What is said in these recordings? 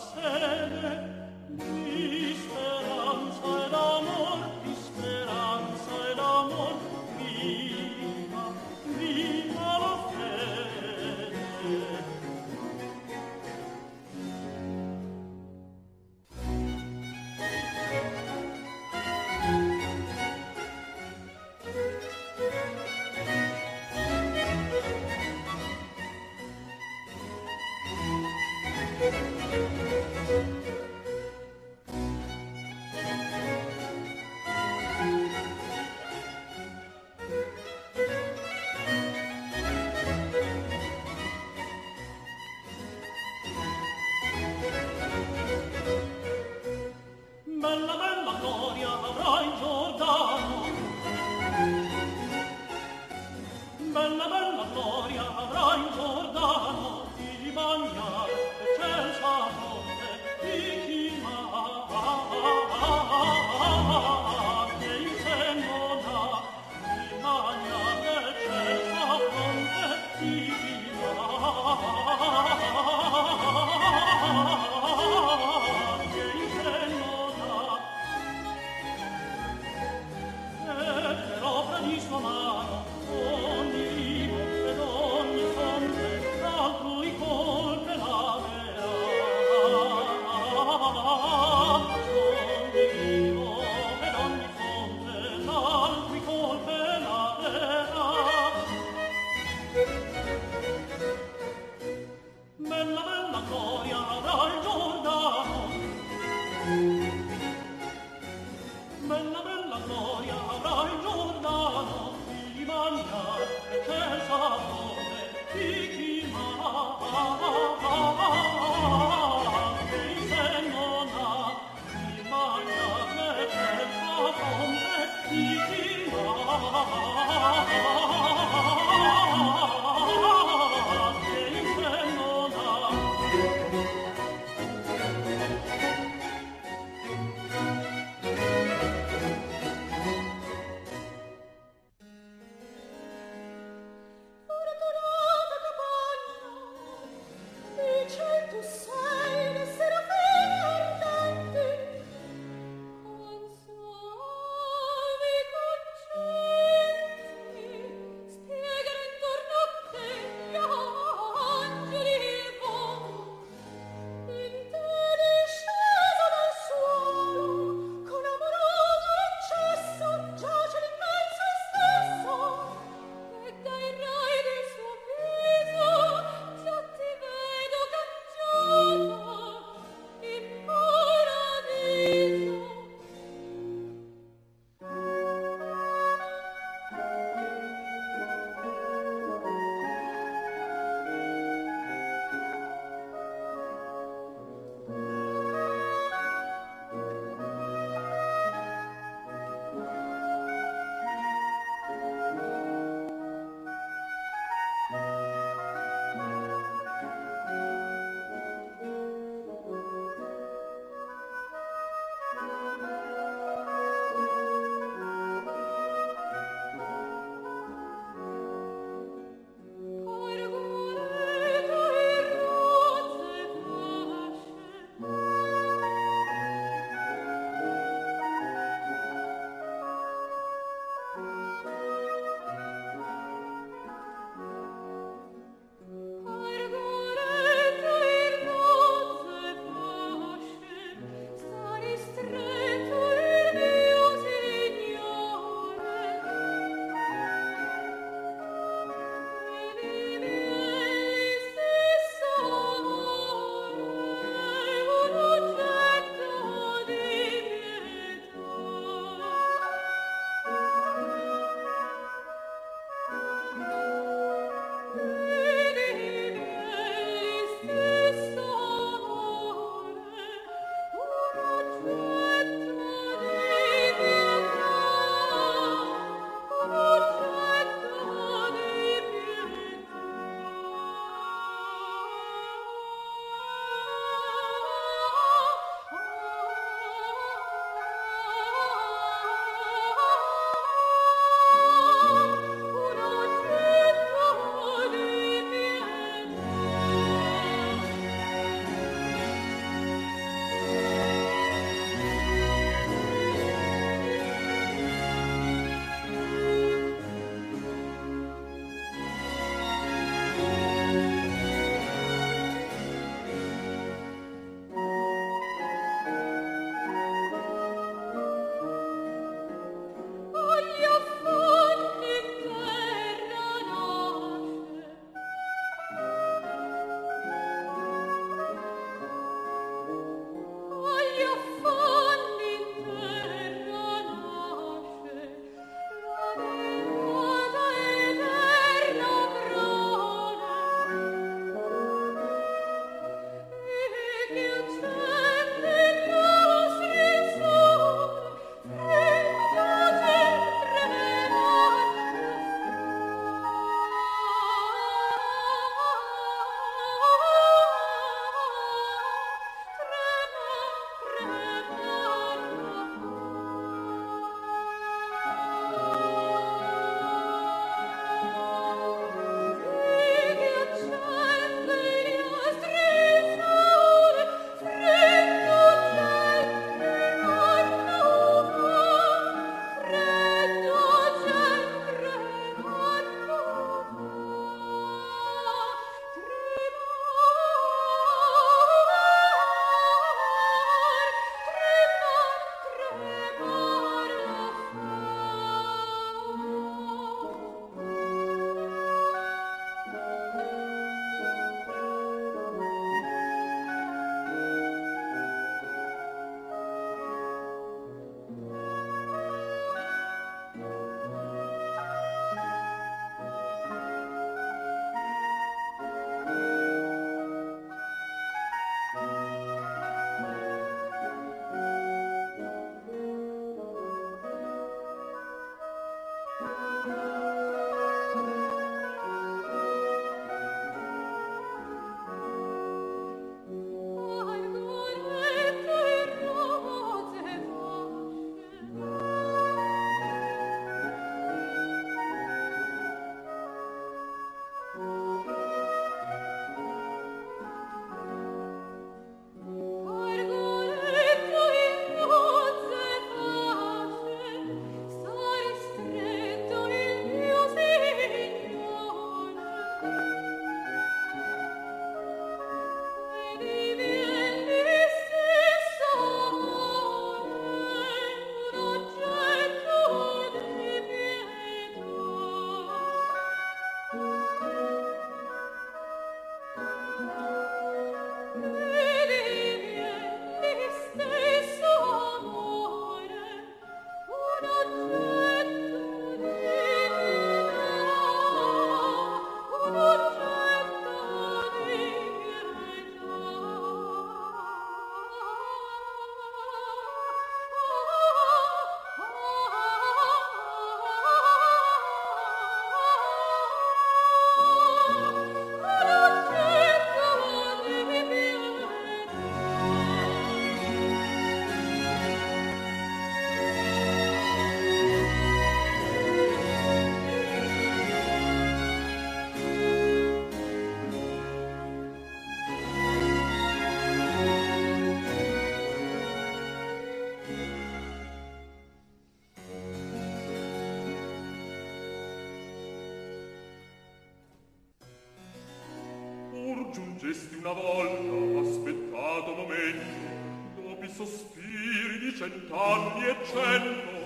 scene fingesti una volta aspettato momento dopo i sospiri di cent'anni e cento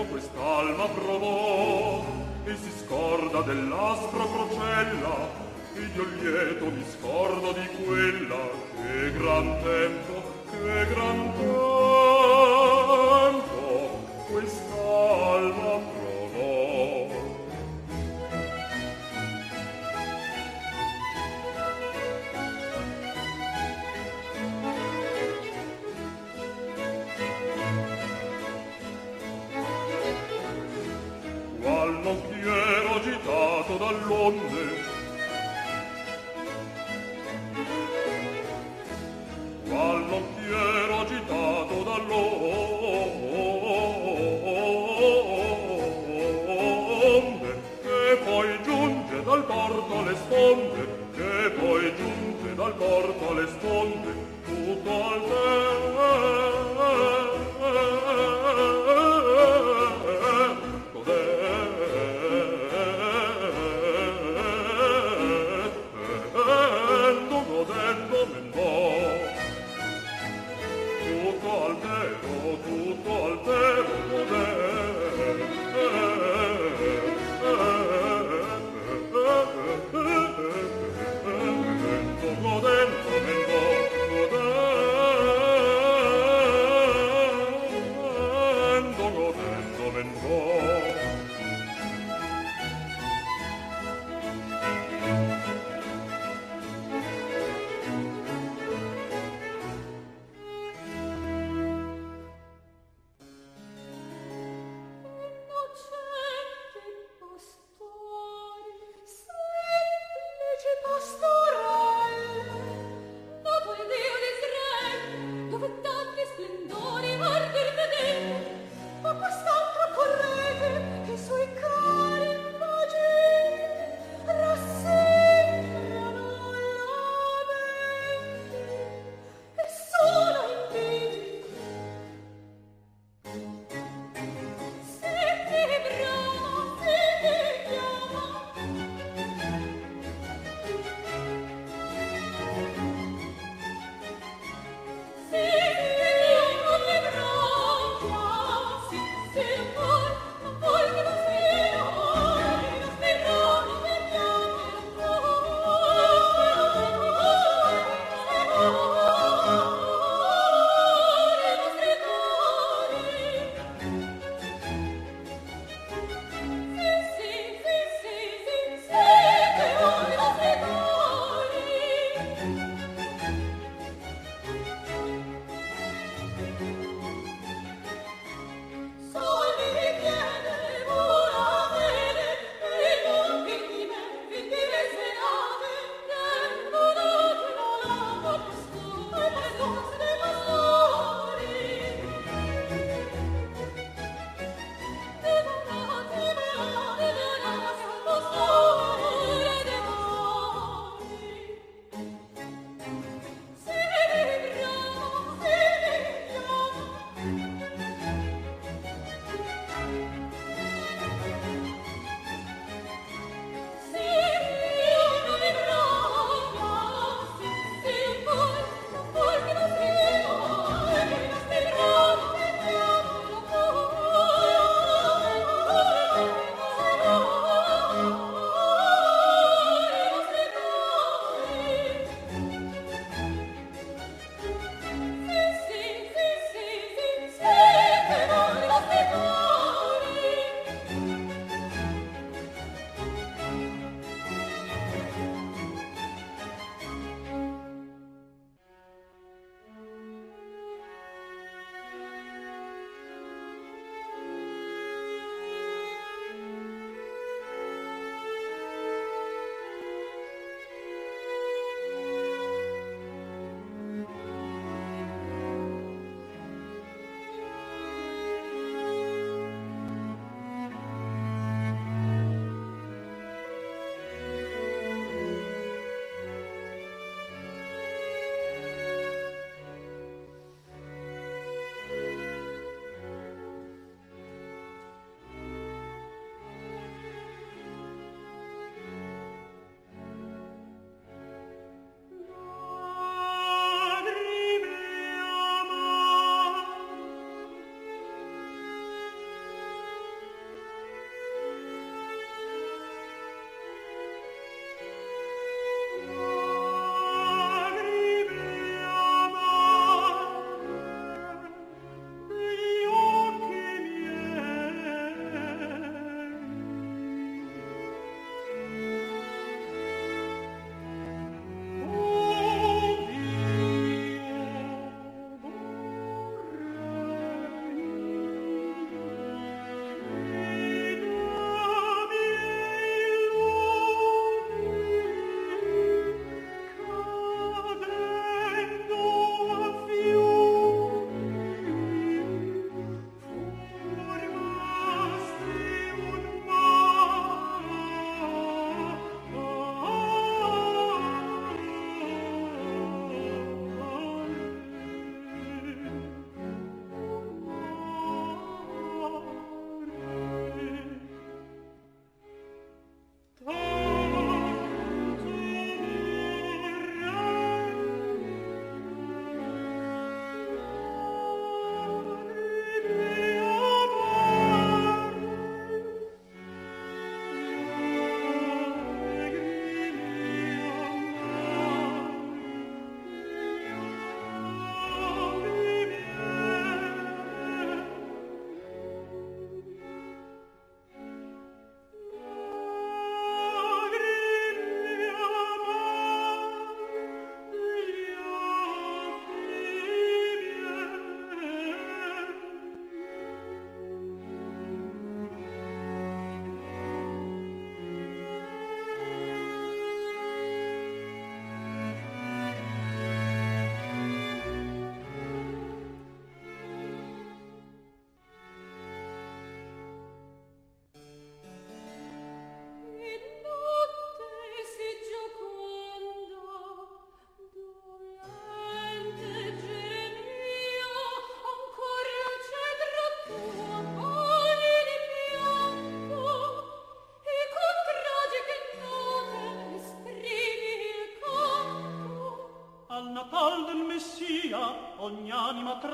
tempo quest'alma provò e si scorda dell'aspra procella ed io lieto mi scordo di quella. Che gran tempo, che gran tempo.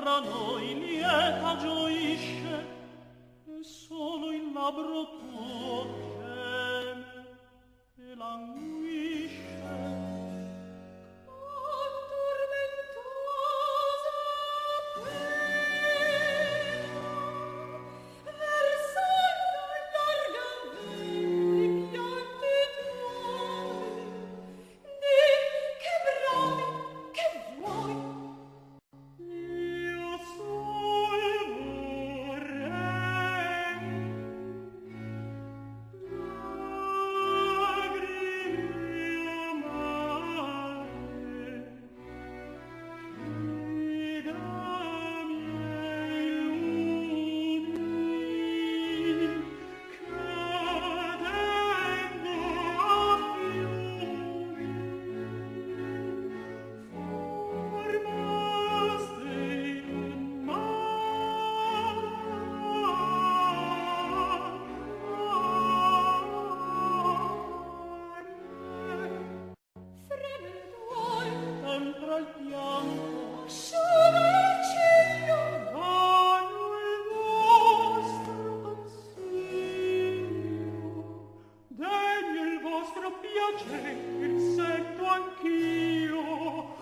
sopra noi vostro il sento anch'io.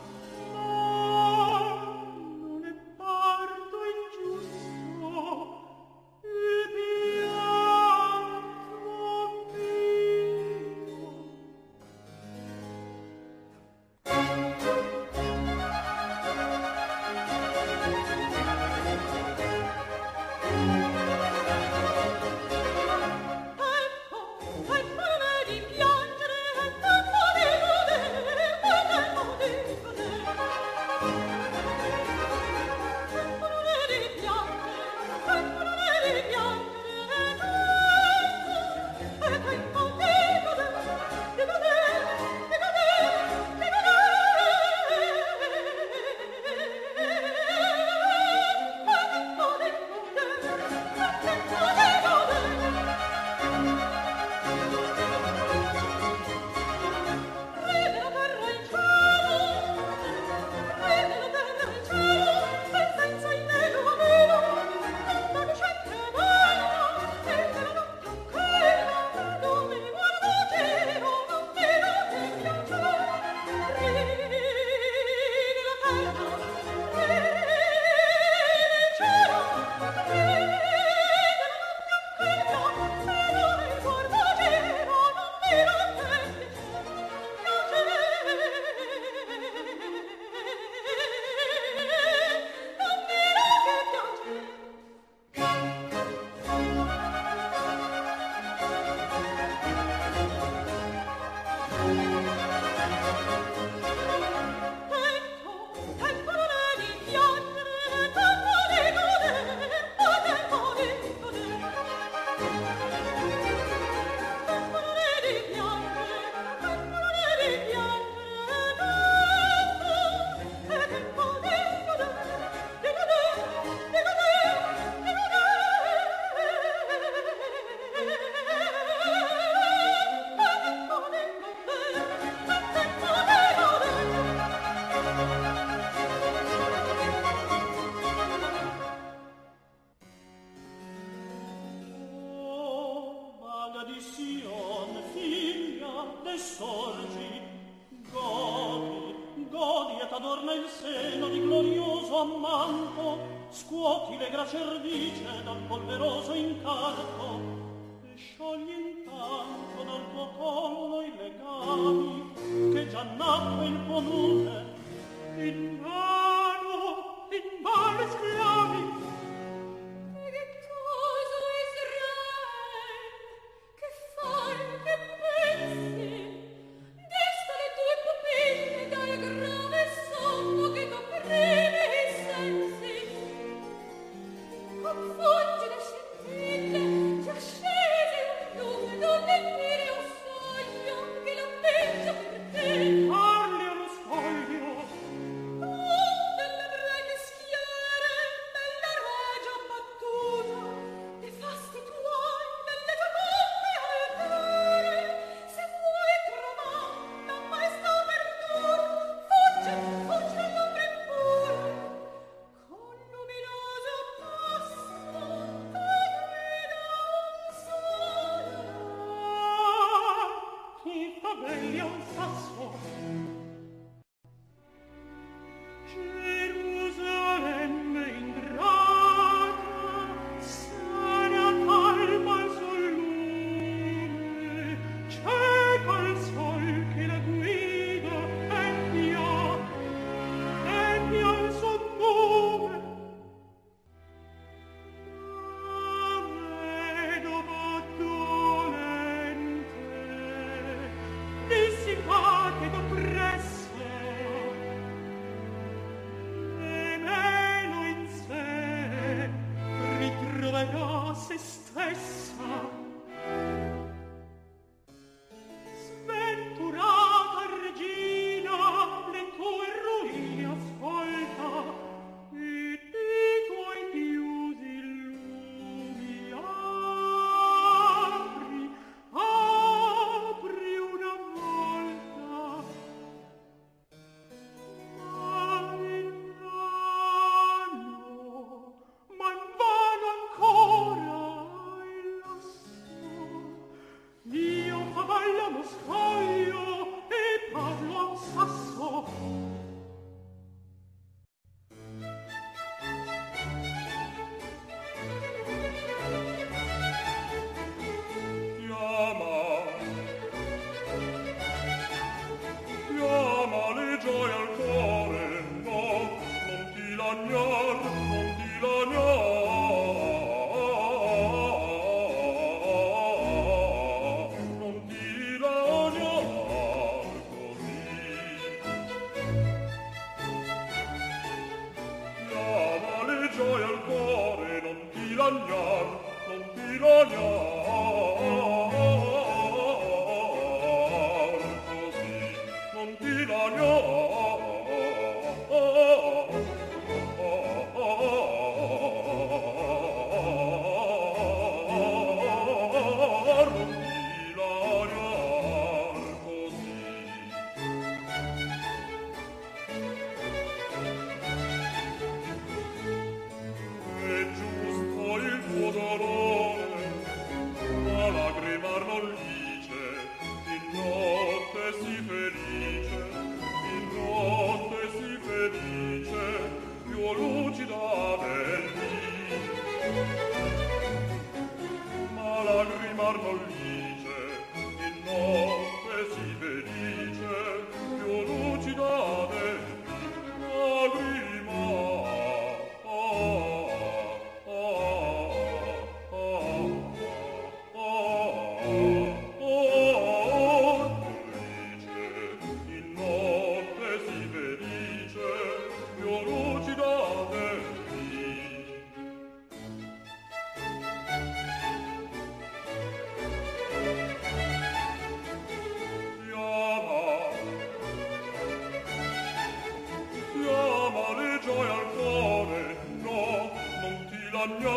¡No!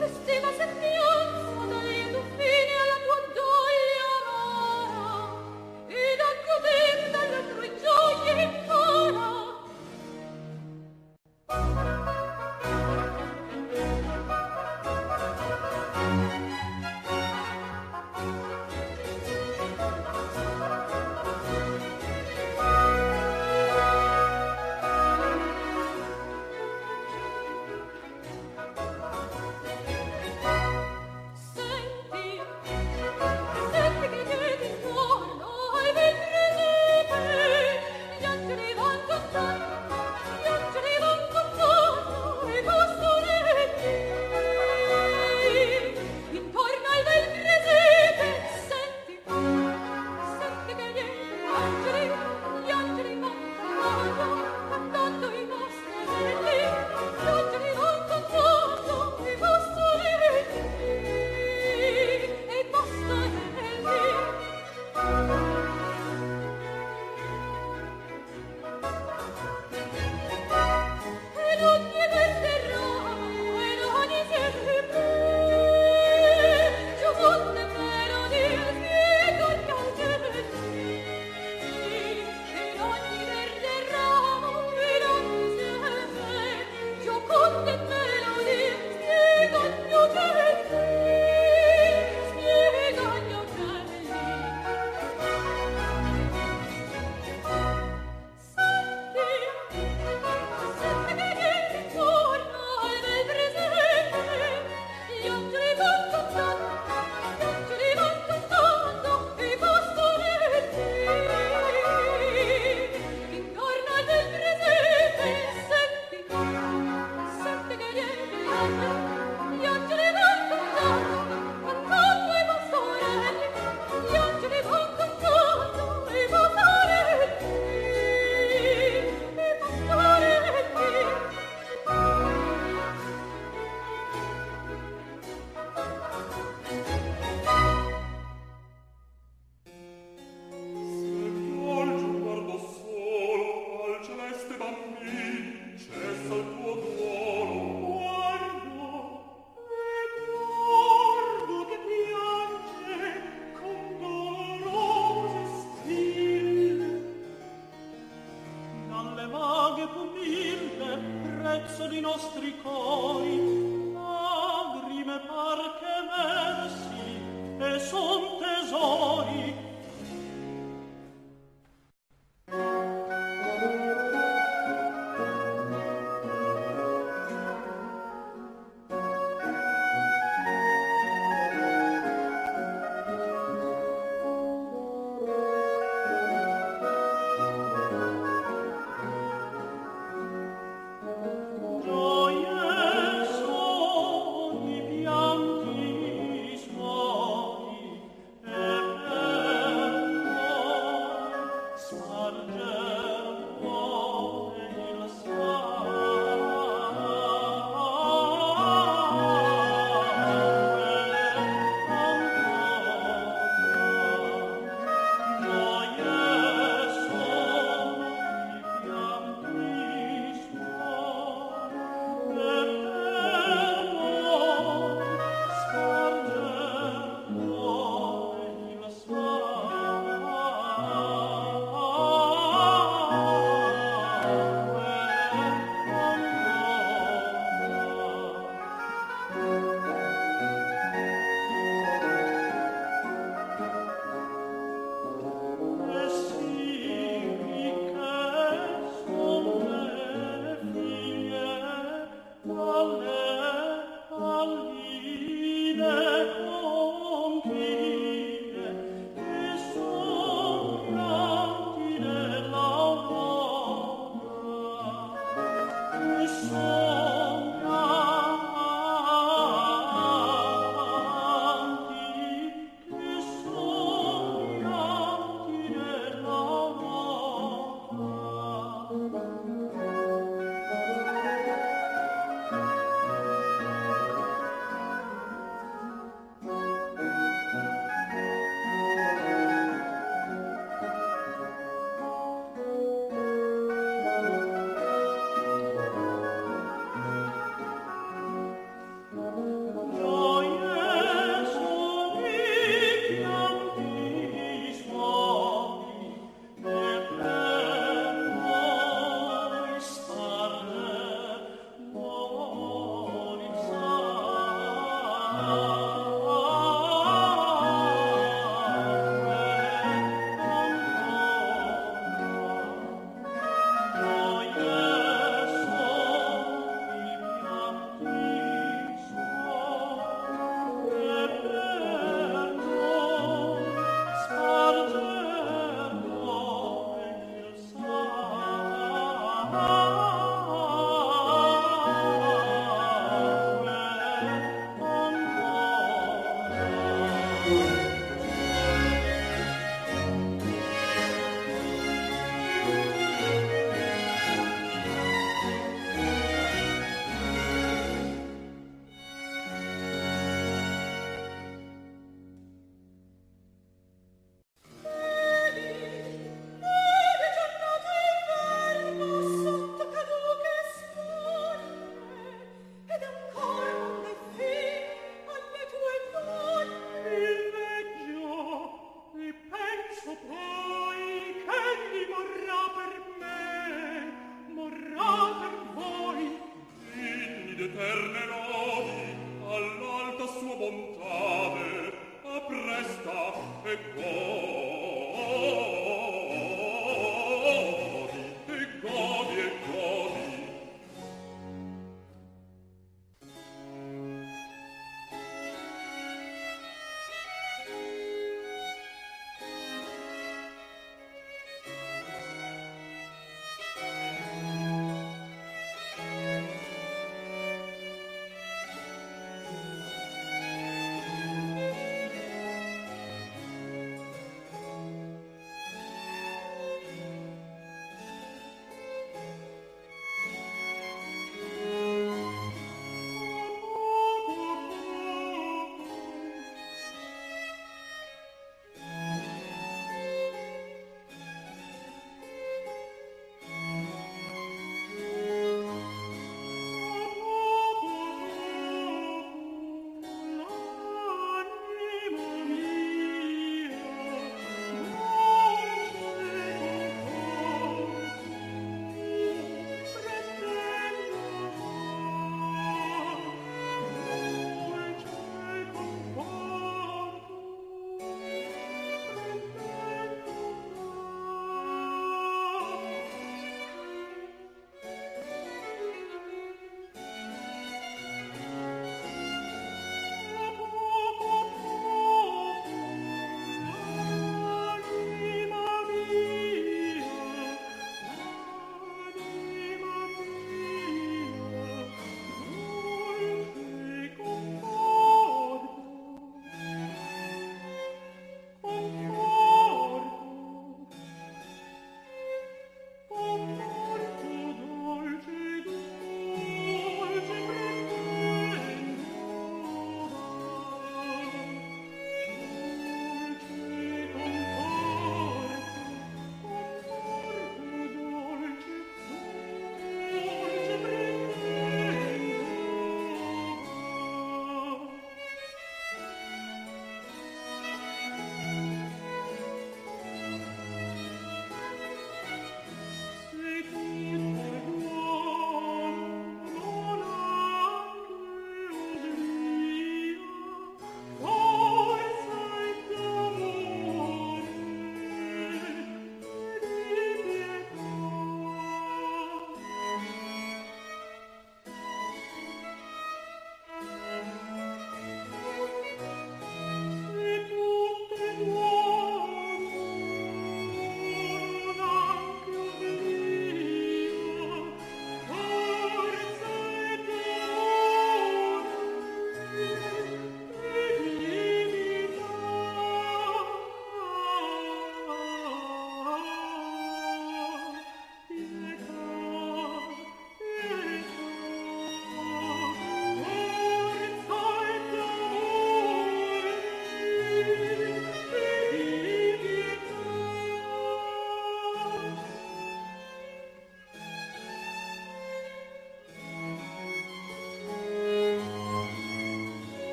festiva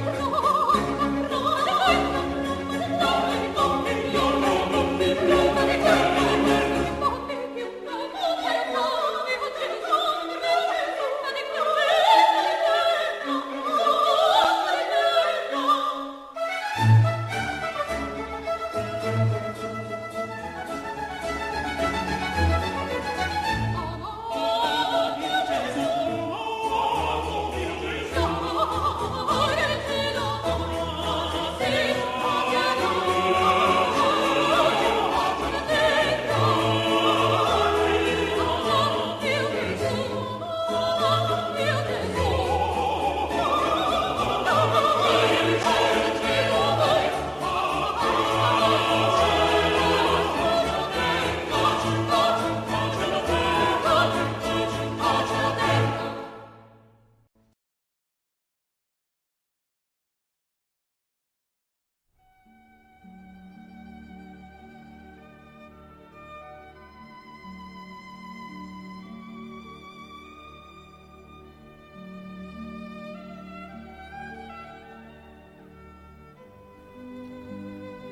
Oh,